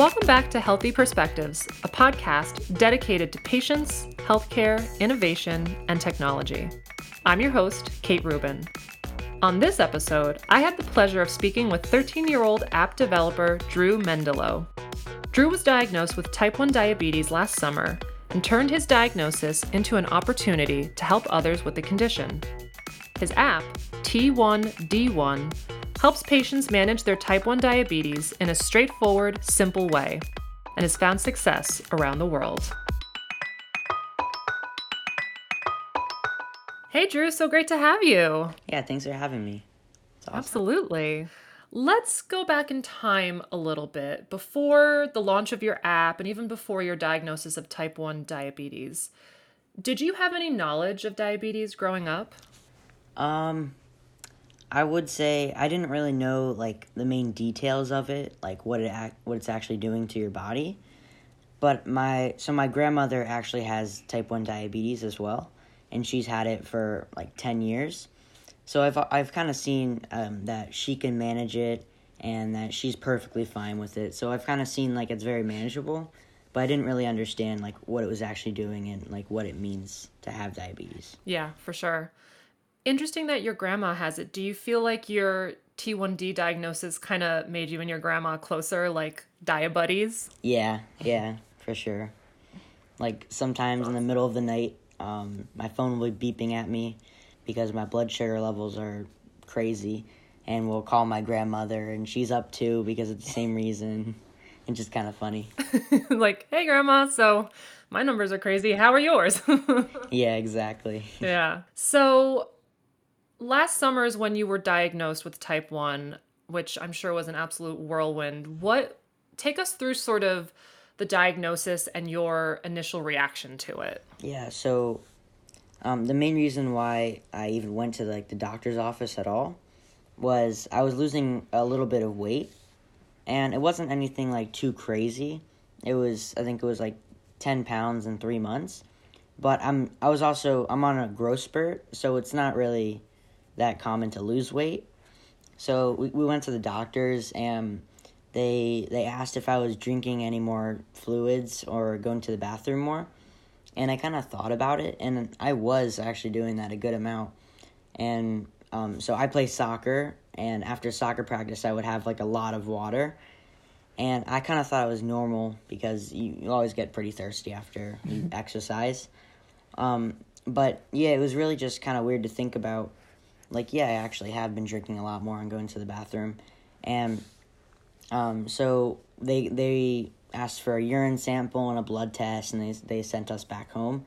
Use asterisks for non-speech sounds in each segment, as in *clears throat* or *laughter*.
Welcome back to Healthy Perspectives, a podcast dedicated to patients, healthcare, innovation, and technology. I'm your host, Kate Rubin. On this episode, I had the pleasure of speaking with 13 year old app developer Drew Mendelow. Drew was diagnosed with type 1 diabetes last summer and turned his diagnosis into an opportunity to help others with the condition. His app, T1D1, helps patients manage their type 1 diabetes in a straightforward, simple way, and has found success around the world. Hey, Drew, so great to have you. Yeah, thanks for having me. Awesome. Absolutely. Let's go back in time a little bit before the launch of your app and even before your diagnosis of type 1 diabetes. Did you have any knowledge of diabetes growing up? Um, I would say I didn't really know like the main details of it, like what it what it's actually doing to your body. But my so my grandmother actually has type 1 diabetes as well, and she's had it for like 10 years. So I've I've kind of seen um, that she can manage it and that she's perfectly fine with it. So I've kind of seen like it's very manageable, but I didn't really understand like what it was actually doing and like what it means to have diabetes. Yeah, for sure. Interesting that your grandma has it. Do you feel like your T1D diagnosis kind of made you and your grandma closer, like buddies? Yeah, yeah, for sure. Like sometimes in the middle of the night, um, my phone will be beeping at me because my blood sugar levels are crazy, and we'll call my grandmother, and she's up too because of the same reason. And just kind of funny. *laughs* like, hey, grandma, so my numbers are crazy. How are yours? *laughs* yeah, exactly. Yeah. So last summer is when you were diagnosed with type 1 which i'm sure was an absolute whirlwind. What take us through sort of the diagnosis and your initial reaction to it. Yeah so um, the main reason why i even went to like the doctor's office at all was i was losing a little bit of weight and it wasn't anything like too crazy. It was i think it was like 10 pounds in three months but i'm i was also i'm on a growth spurt so it's not really that common to lose weight. So we, we went to the doctors and they they asked if I was drinking any more fluids or going to the bathroom more. And I kind of thought about it and I was actually doing that a good amount. And um, so I play soccer and after soccer practice I would have like a lot of water. And I kind of thought it was normal because you, you always get pretty thirsty after you mm-hmm. exercise. Um, but yeah, it was really just kind of weird to think about like yeah, I actually have been drinking a lot more and going to the bathroom, and um, so they they asked for a urine sample and a blood test, and they they sent us back home,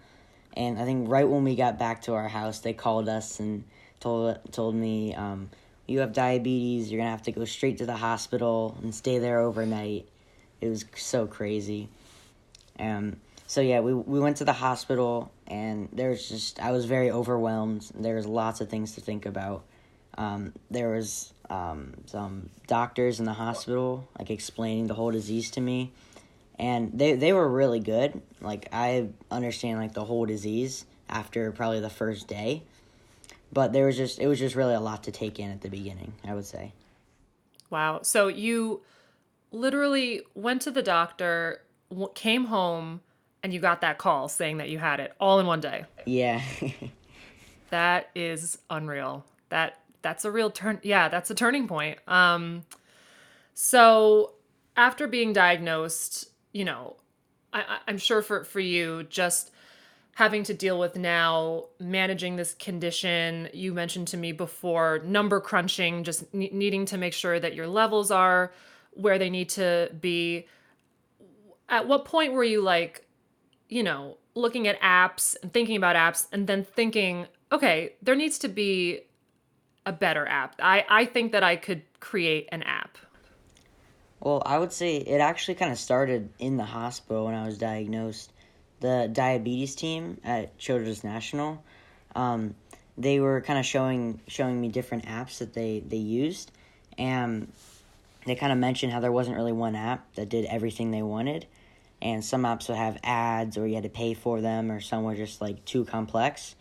and I think right when we got back to our house, they called us and told told me. Um, you have diabetes, you're gonna have to go straight to the hospital and stay there overnight. It was so crazy. Um, so yeah, we we went to the hospital and there was just I was very overwhelmed. There was lots of things to think about. Um, there was um, some doctors in the hospital like explaining the whole disease to me, and they they were really good. Like I understand like the whole disease after probably the first day, but there was just it was just really a lot to take in at the beginning. I would say. Wow. So you literally went to the doctor, came home and you got that call saying that you had it all in one day. Yeah. *laughs* that is unreal. That that's a real turn yeah, that's a turning point. Um so after being diagnosed, you know, I, I'm sure for for you just having to deal with now managing this condition you mentioned to me before number crunching just ne- needing to make sure that your levels are where they need to be at what point were you like you know, looking at apps and thinking about apps and then thinking, okay, there needs to be a better app. I, I think that I could create an app. Well, I would say it actually kind of started in the hospital when I was diagnosed. The diabetes team at Children's National, um, they were kind of showing showing me different apps that they they used, and they kind of mentioned how there wasn't really one app that did everything they wanted and some apps would have ads or you had to pay for them or some were just like too complex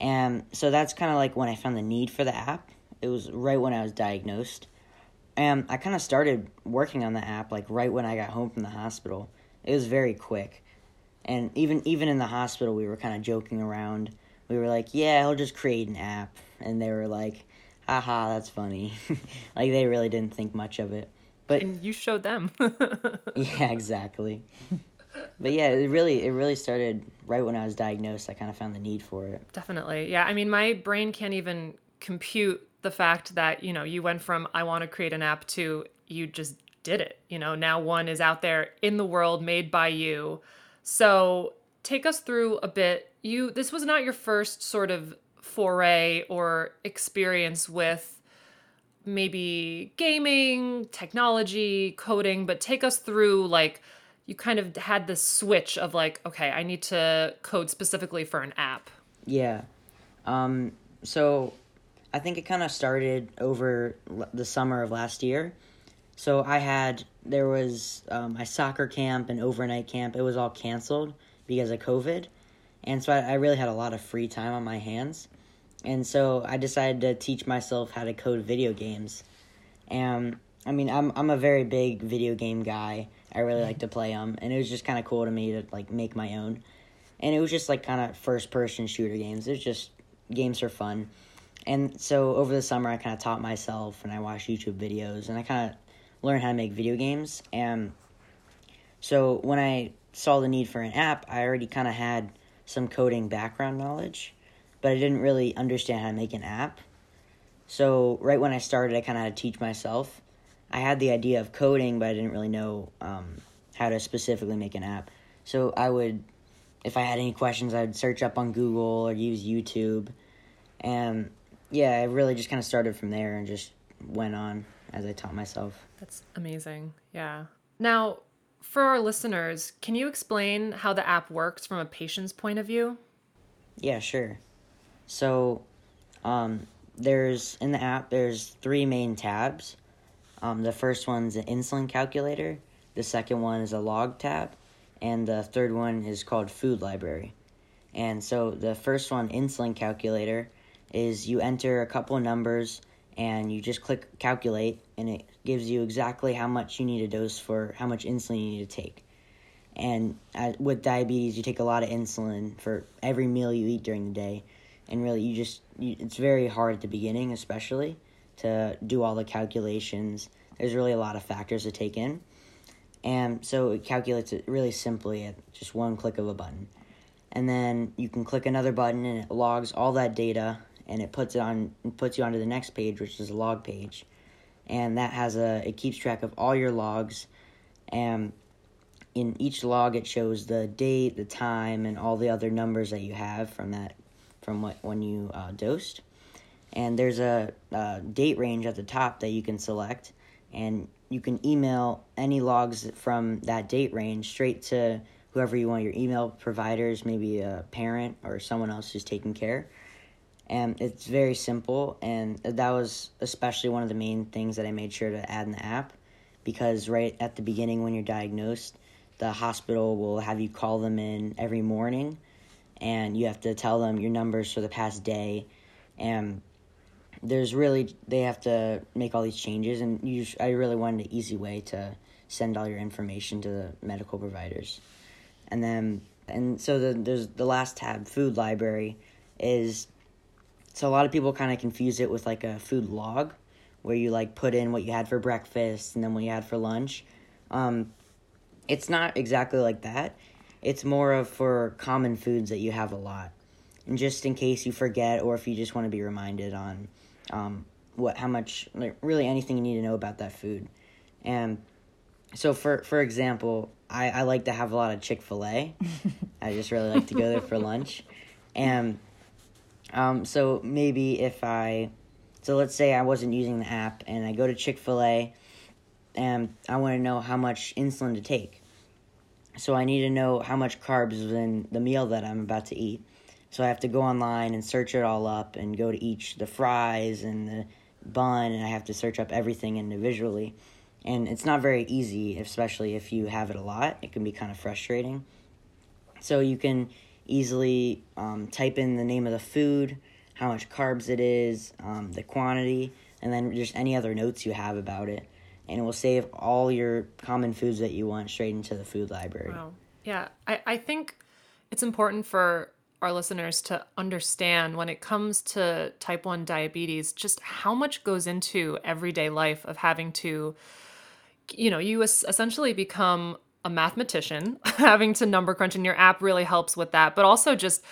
and so that's kind of like when i found the need for the app it was right when i was diagnosed And I kind of started working on the app like right when I got home from the hospital. It was very quick. And even even in the hospital we were kind of joking around. We were like, "Yeah, i'll just create an app." And they were like, "Haha, that's funny." *laughs* like they really didn't think much of it. But And you showed them. *laughs* yeah, exactly. but yeah, it really it really started right when I was diagnosed. I kind of found the need for it. Definitely. Yeah. I mean, my brain can't even compute the fact that, you know, you went from I want to create an app to you just did it. You know, now one is out there in the world made by you. So take us through a bit. You, this was not your first sort of foray or experience with maybe gaming, technology, coding, but take us through like you kind of had this switch of like, okay, I need to code specifically for an app. Yeah. Um, so I think it kind of started over the summer of last year. So I had, there was um, my soccer camp and overnight camp. It was all canceled because of COVID. And so I, I really had a lot of free time on my hands. And so I decided to teach myself how to code video games. And I mean, I'm I'm a very big video game guy. I really like to play them, and it was just kind of cool to me to like make my own. And it was just like kind of first person shooter games. It was just games for fun. And so over the summer, I kind of taught myself, and I watched YouTube videos, and I kind of learned how to make video games. And so when I saw the need for an app, I already kind of had some coding background knowledge, but I didn't really understand how to make an app. So right when I started, I kind of had to teach myself. I had the idea of coding, but I didn't really know um, how to specifically make an app. So I would, if I had any questions, I'd search up on Google or use YouTube, and yeah, I really just kind of started from there and just went on as I taught myself. That's amazing. Yeah. Now, for our listeners, can you explain how the app works from a patient's point of view? Yeah, sure. So, um, there's in the app there's three main tabs. Um, the first one's an insulin calculator. The second one is a log tab, and the third one is called food library. And so the first one, insulin calculator, is you enter a couple numbers and you just click calculate, and it gives you exactly how much you need a dose for how much insulin you need to take. And uh, with diabetes, you take a lot of insulin for every meal you eat during the day, and really, you just you, it's very hard at the beginning, especially to do all the calculations. There's really a lot of factors to take in, and so it calculates it really simply at just one click of a button. And then you can click another button, and it logs all that data, and it puts it on puts you onto the next page, which is a log page, and that has a it keeps track of all your logs, and in each log it shows the date, the time, and all the other numbers that you have from that from what when you uh, dosed. And there's a, a date range at the top that you can select, and you can email any logs from that date range straight to whoever you want your email providers, maybe a parent or someone else who's taking care. And it's very simple, and that was especially one of the main things that I made sure to add in the app because right at the beginning when you're diagnosed, the hospital will have you call them in every morning and you have to tell them your numbers for the past day and there's really they have to make all these changes and you I really wanted an easy way to send all your information to the medical providers. And then and so the, there's the last tab food library is so a lot of people kind of confuse it with like a food log where you like put in what you had for breakfast and then what you had for lunch. Um, it's not exactly like that. It's more of for common foods that you have a lot, and just in case you forget or if you just want to be reminded on um, what how much like really anything you need to know about that food. And so for for example, I, I like to have a lot of Chick fil A. I just really like to go there for lunch, and um, so maybe if I so let's say I wasn't using the app and I go to Chick fil A and I want to know how much insulin to take. So I need to know how much carbs is in the meal that I'm about to eat. So I have to go online and search it all up and go to each the fries and the bun and I have to search up everything individually. And it's not very easy, especially if you have it a lot. It can be kind of frustrating. So you can easily um, type in the name of the food, how much carbs it is, um, the quantity, and then just any other notes you have about it. And it will save all your common foods that you want straight into the food library. Wow. Yeah. I, I think it's important for our listeners to understand when it comes to type 1 diabetes just how much goes into everyday life of having to you know you essentially become a mathematician *laughs* having to number crunch and your app really helps with that but also just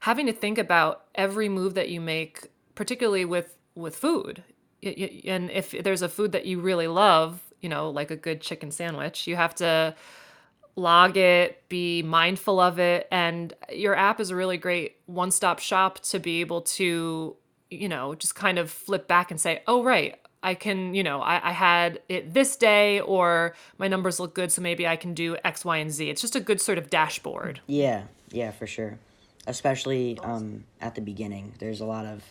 having to think about every move that you make particularly with with food and if there's a food that you really love you know like a good chicken sandwich you have to log it, be mindful of it. And your app is a really great one stop shop to be able to, you know, just kind of flip back and say, oh, right, I can, you know, I, I had it this day or my numbers look good, so maybe I can do X, Y, and Z. It's just a good sort of dashboard. Yeah, yeah, for sure. Especially um, at the beginning. There's a lot of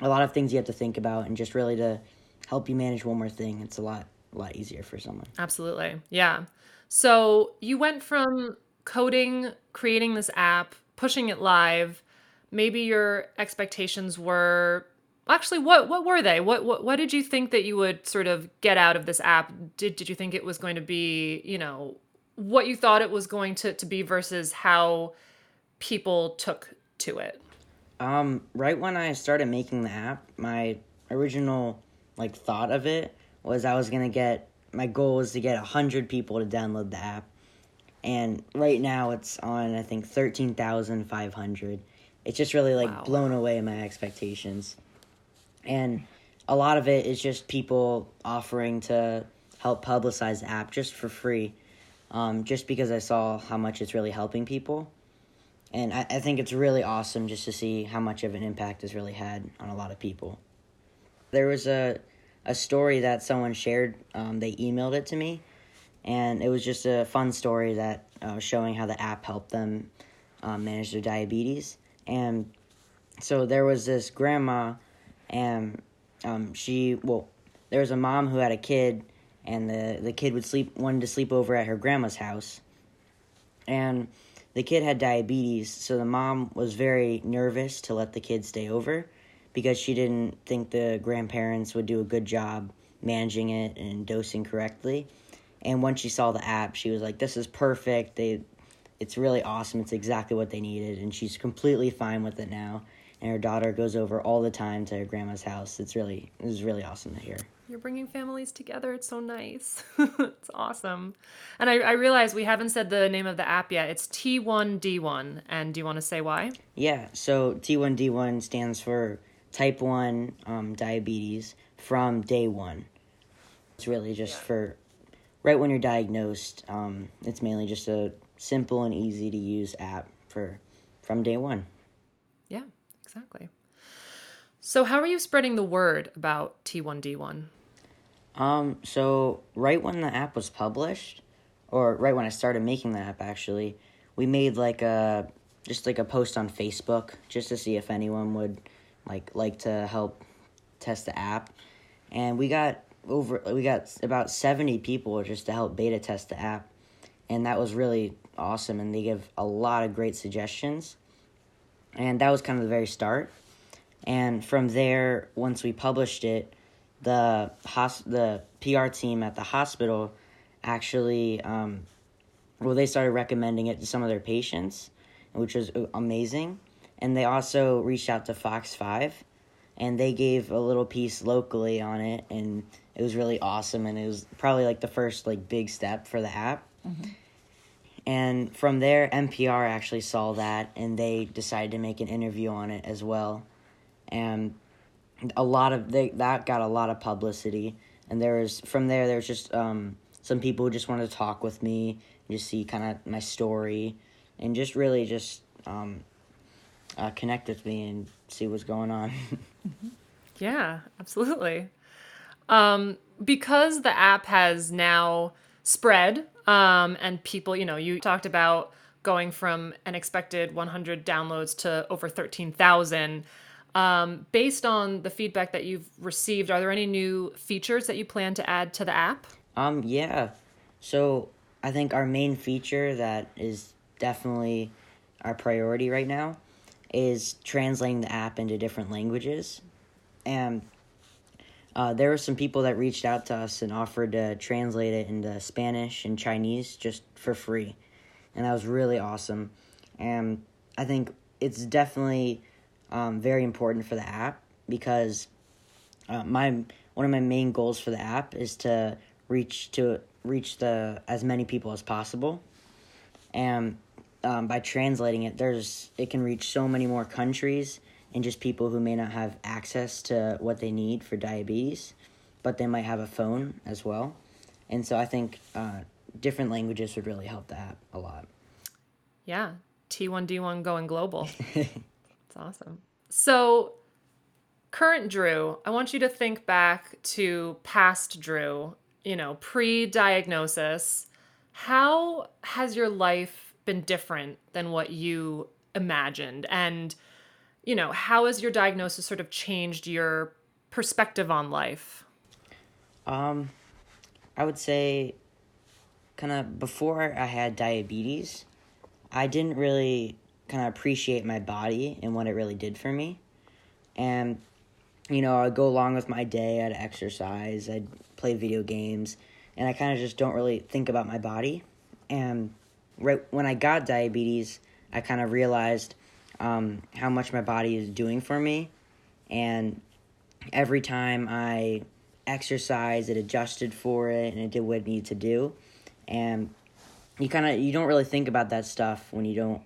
a lot of things you have to think about and just really to help you manage one more thing, it's a lot a lot easier for someone. Absolutely. Yeah. So you went from coding, creating this app, pushing it live. Maybe your expectations were actually what what were they? What what what did you think that you would sort of get out of this app? Did did you think it was going to be, you know, what you thought it was going to to be versus how people took to it? Um, right when I started making the app, my original like thought of it was I was gonna get my goal was to get 100 people to download the app. And right now it's on, I think, 13,500. It's just really like wow. blown away my expectations. And a lot of it is just people offering to help publicize the app just for free, um, just because I saw how much it's really helping people. And I, I think it's really awesome just to see how much of an impact it's really had on a lot of people. There was a a story that someone shared. Um, they emailed it to me, and it was just a fun story that uh, showing how the app helped them um, manage their diabetes. And so there was this grandma, and um, she well, there was a mom who had a kid, and the the kid would sleep wanted to sleep over at her grandma's house, and the kid had diabetes, so the mom was very nervous to let the kid stay over because she didn't think the grandparents would do a good job managing it and dosing correctly. And once she saw the app, she was like, "This is perfect. They, it's really awesome. It's exactly what they needed." And she's completely fine with it now. And her daughter goes over all the time to her grandma's house. It's really, it was really awesome to hear. You're bringing families together. It's so nice. *laughs* it's awesome. And I, I realize we haven't said the name of the app yet. It's T1D1. And do you want to say why? Yeah. So T1D1 stands for type 1 um, diabetes from day one. It's really just yeah. for right when you're diagnosed. Um, it's mainly just a simple and easy to use app for from day one. Yeah, exactly. So, how are you spreading the word about T1D1? Um, so right when the app was published, or right when I started making the app, actually, we made like a just like a post on Facebook just to see if anyone would like like to help test the app, and we got over we got about seventy people just to help beta test the app, and that was really awesome. And they give a lot of great suggestions, and that was kind of the very start. And from there, once we published it, the hos- the PR team at the hospital actually, um, well, they started recommending it to some of their patients, which was amazing and they also reached out to Fox 5 and they gave a little piece locally on it and it was really awesome and it was probably like the first like big step for the app. Mm-hmm. And from there NPR actually saw that and they decided to make an interview on it as well. And a lot of they that got a lot of publicity and there was from there there's just um, some people who just wanted to talk with me and just see kind of my story and just really just um, uh, connect with me and see what's going on. *laughs* yeah, absolutely. Um, because the app has now spread um, and people, you know, you talked about going from an expected 100 downloads to over 13,000. Um, based on the feedback that you've received, are there any new features that you plan to add to the app? Um, yeah. So I think our main feature that is definitely our priority right now is translating the app into different languages. And uh, there were some people that reached out to us and offered to translate it into Spanish and Chinese just for free, and that was really awesome. And I think it's definitely um, very important for the app because uh, my one of my main goals for the app is to reach to reach the as many people as possible, and um, by translating it, there's it can reach so many more countries and just people who may not have access to what they need for diabetes, but they might have a phone as well, and so I think uh, different languages would really help the app a lot. Yeah, T1D1 going global. *laughs* It's awesome. So, current Drew, I want you to think back to past Drew, you know, pre diagnosis. How has your life been different than what you imagined? And, you know, how has your diagnosis sort of changed your perspective on life? Um, I would say, kind of before I had diabetes, I didn't really kind of appreciate my body and what it really did for me. And, you know, I'd go along with my day, I'd exercise, I'd play video games, and I kind of just don't really think about my body. And right when I got diabetes, I kind of realized um, how much my body is doing for me. And every time I exercise, it adjusted for it and it did what it needed to do. And you kind of you don't really think about that stuff when you don't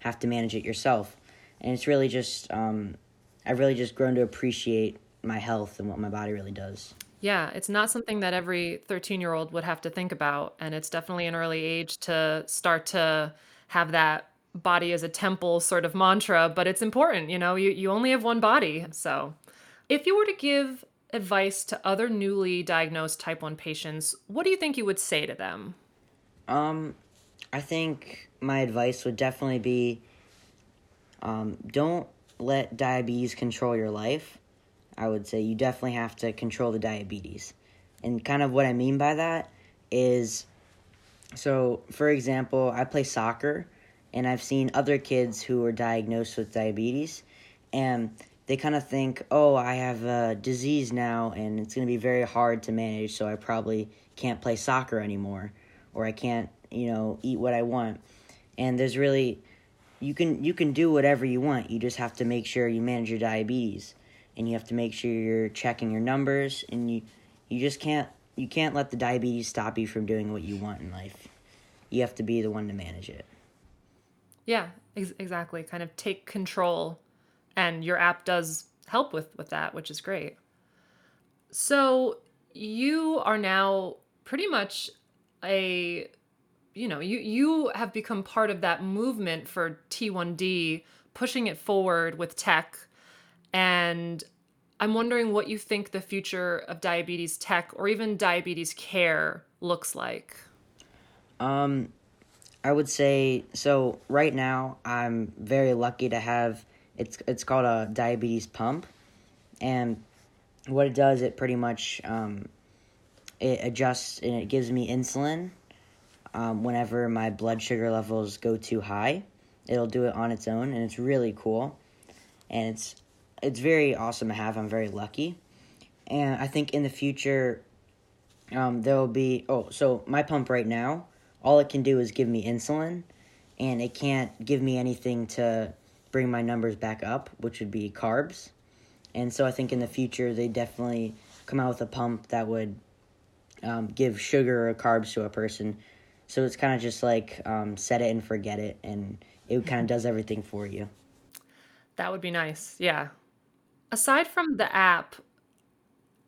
have to manage it yourself. And it's really just um, I've really just grown to appreciate my health and what my body really does. Yeah, it's not something that every 13 year old would have to think about. And it's definitely an early age to start to have that body as a temple sort of mantra, but it's important. You know, you, you only have one body. So if you were to give advice to other newly diagnosed type 1 patients, what do you think you would say to them? Um, I think my advice would definitely be um, don't let diabetes control your life. I would say you definitely have to control the diabetes. And kind of what I mean by that is so, for example, I play soccer and I've seen other kids who are diagnosed with diabetes and they kind of think, oh, I have a disease now and it's going to be very hard to manage, so I probably can't play soccer anymore or I can't, you know, eat what I want. And there's really you can you can do whatever you want. You just have to make sure you manage your diabetes and you have to make sure you're checking your numbers and you you just can't you can't let the diabetes stop you from doing what you want in life. You have to be the one to manage it. Yeah, ex- exactly. Kind of take control and your app does help with with that, which is great. So, you are now pretty much a you know, you you have become part of that movement for T1D pushing it forward with tech. And I'm wondering what you think the future of diabetes tech or even diabetes care looks like. Um I would say so right now I'm very lucky to have it's it's called a diabetes pump. And what it does it pretty much um, it adjusts and it gives me insulin um, whenever my blood sugar levels go too high. It'll do it on its own, and it's really cool. And it's it's very awesome to have. I'm very lucky, and I think in the future, um, there will be. Oh, so my pump right now, all it can do is give me insulin, and it can't give me anything to bring my numbers back up, which would be carbs. And so I think in the future they definitely come out with a pump that would um, give sugar or carbs to a person so it's kind of just like um, set it and forget it, and it kind of does everything for you. That would be nice. Yeah. Aside from the app,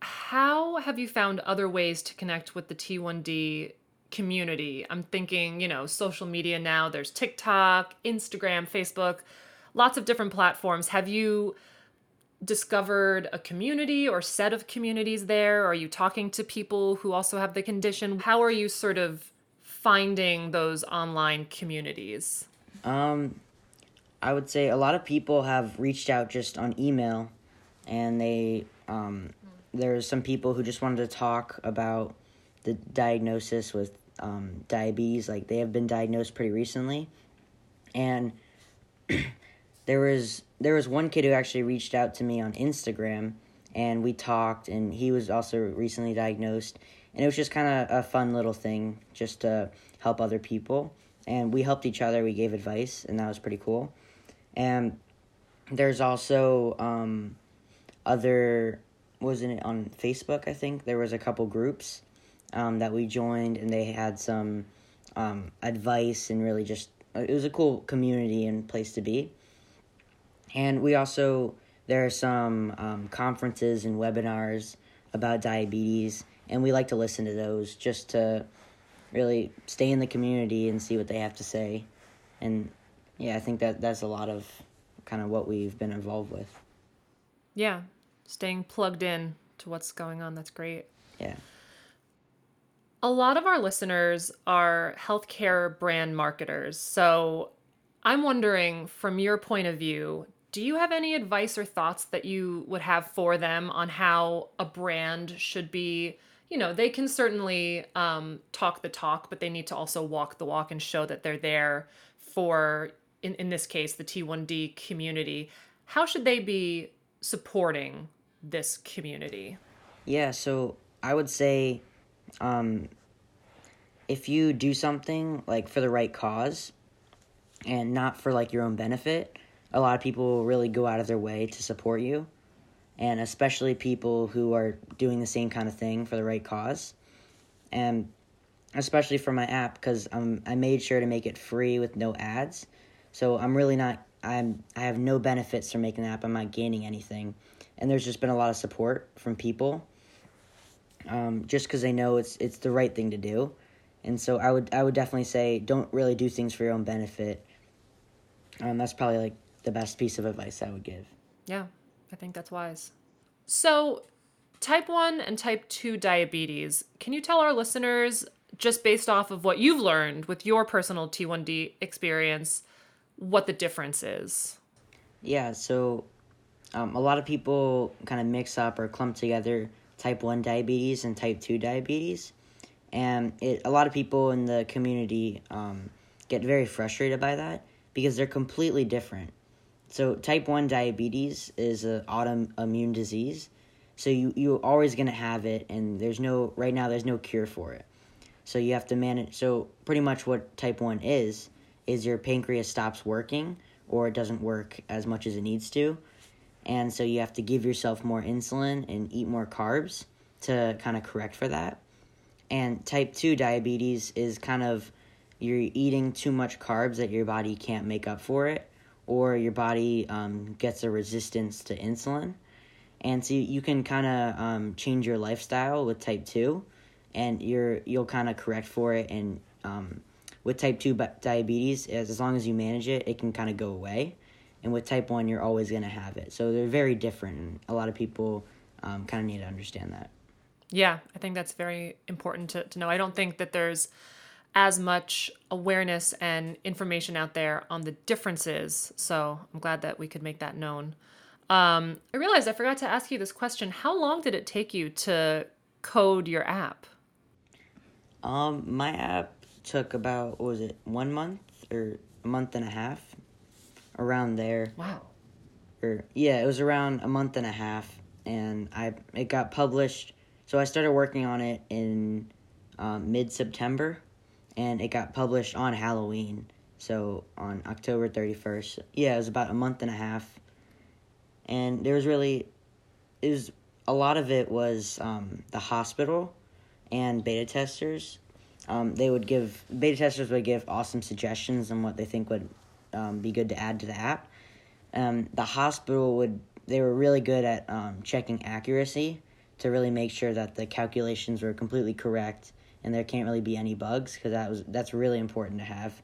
how have you found other ways to connect with the T1D community? I'm thinking, you know, social media now, there's TikTok, Instagram, Facebook, lots of different platforms. Have you discovered a community or set of communities there? Are you talking to people who also have the condition? How are you sort of finding those online communities? Um, I would say a lot of people have reached out just on email, and they um, there's some people who just wanted to talk about the diagnosis with um, diabetes. Like they have been diagnosed pretty recently, and *clears throat* there was there was one kid who actually reached out to me on Instagram, and we talked. And he was also recently diagnosed, and it was just kind of a fun little thing just to help other people. And we helped each other. We gave advice, and that was pretty cool. And there's also um, other wasn't it on Facebook? I think there was a couple groups um, that we joined, and they had some um, advice and really just it was a cool community and place to be. And we also there are some um, conferences and webinars about diabetes, and we like to listen to those just to really stay in the community and see what they have to say. And yeah, I think that that's a lot of kind of what we've been involved with. Yeah, staying plugged in to what's going on. That's great. Yeah. A lot of our listeners are healthcare brand marketers. So I'm wondering, from your point of view, do you have any advice or thoughts that you would have for them on how a brand should be? You know, they can certainly um, talk the talk, but they need to also walk the walk and show that they're there for, in, in this case, the T1D community. How should they be supporting this community? Yeah, so I would say um, if you do something like for the right cause and not for like your own benefit, a lot of people really go out of their way to support you. And especially people who are doing the same kind of thing for the right cause. And especially for my app because um, I made sure to make it free with no ads. So I'm really not I'm I have no benefits from making the app. I'm not gaining anything, and there's just been a lot of support from people. Um, just because they know it's it's the right thing to do, and so I would I would definitely say don't really do things for your own benefit. Um, that's probably like the best piece of advice I would give. Yeah, I think that's wise. So, type 1 and type 2 diabetes, can you tell our listeners, just based off of what you've learned with your personal T1D experience, what the difference is? Yeah, so um, a lot of people kind of mix up or clump together type 1 diabetes and type 2 diabetes. And it, a lot of people in the community um, get very frustrated by that because they're completely different. So type 1 diabetes is an autoimmune disease. So you you're always going to have it and there's no right now there's no cure for it. So you have to manage so pretty much what type 1 is is your pancreas stops working or it doesn't work as much as it needs to. And so you have to give yourself more insulin and eat more carbs to kind of correct for that. And type 2 diabetes is kind of you're eating too much carbs that your body can't make up for it or your body um, gets a resistance to insulin. And so you can kind of um, change your lifestyle with type 2 and you're you'll kind of correct for it and um, with type 2 diabetes as, as long as you manage it it can kind of go away. And with type 1 you're always going to have it. So they're very different a lot of people um, kind of need to understand that. Yeah i think that's very important to, to know. I don't think that there's as much awareness and information out there on the differences. So I'm glad that we could make that known. Um, I realized I forgot to ask you this question. How long did it take you to code your app? Um, my app took about what was it, one month or a month and a half, around there. Wow. Or yeah, it was around a month and a half, and I it got published. So I started working on it in um, mid September and it got published on Halloween. So on October 31st. Yeah, it was about a month and a half. And there was really, it was, a lot of it was um, the hospital and beta testers. Um, they would give, beta testers would give awesome suggestions on what they think would um, be good to add to the app. Um, the hospital would, they were really good at um, checking accuracy to really make sure that the calculations were completely correct and there can't really be any bugs because that was that's really important to have.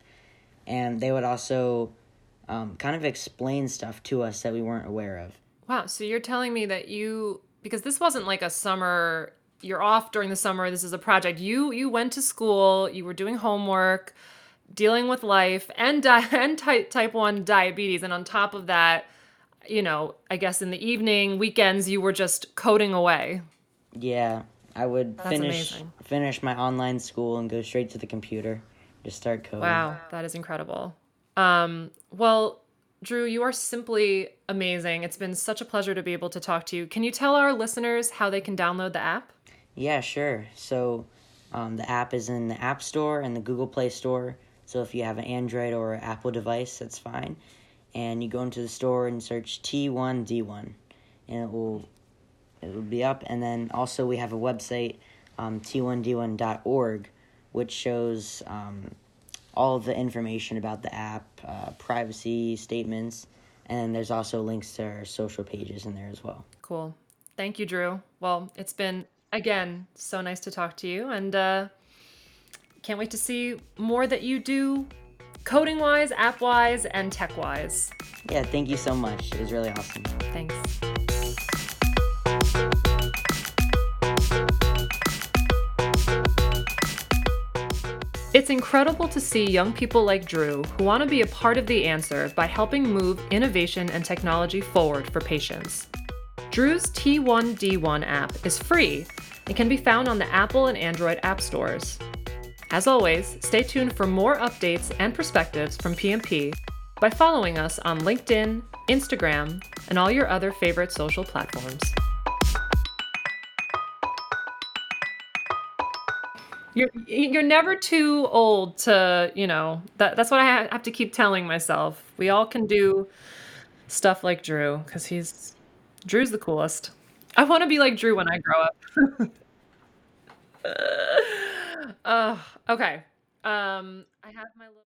And they would also um, kind of explain stuff to us that we weren't aware of. Wow, so you're telling me that you because this wasn't like a summer you're off during the summer this is a project you you went to school you were doing homework dealing with life and di- *laughs* and type type 1 diabetes and on top of that you know i guess in the evening weekends you were just coding away yeah I would That's finish amazing. finish my online school and go straight to the computer, just start coding. Wow, that is incredible. Um, well, Drew, you are simply amazing. It's been such a pleasure to be able to talk to you. Can you tell our listeners how they can download the app? Yeah, sure. So um, the app is in the App Store and the Google Play Store. So if you have an Android or Apple device, that's fine. And you go into the store and search T1D1, and it will it will be up. And then also we have a website, um, T1D1.org, which shows um, all of the information about the app, uh, privacy statements, and there's also links to our social pages in there as well. Cool. Thank you, Drew. Well, it's been again so nice to talk to you, and uh, can't wait to see more that you do coding wise, app wise, and tech wise. Yeah, thank you so much. It was really awesome. Thanks. It's incredible to see young people like Drew who want to be a part of the answer by helping move innovation and technology forward for patients. Drew's T1D1 app is free and can be found on the Apple and Android app stores. As always, stay tuned for more updates and perspectives from PMP by following us on LinkedIn, Instagram, and all your other favorite social platforms. You're you're never too old to, you know, that that's what I ha- have to keep telling myself. We all can do stuff like Drew because he's Drew's the coolest. I want to be like Drew when I grow up. *laughs* uh, okay. Um, I have my little.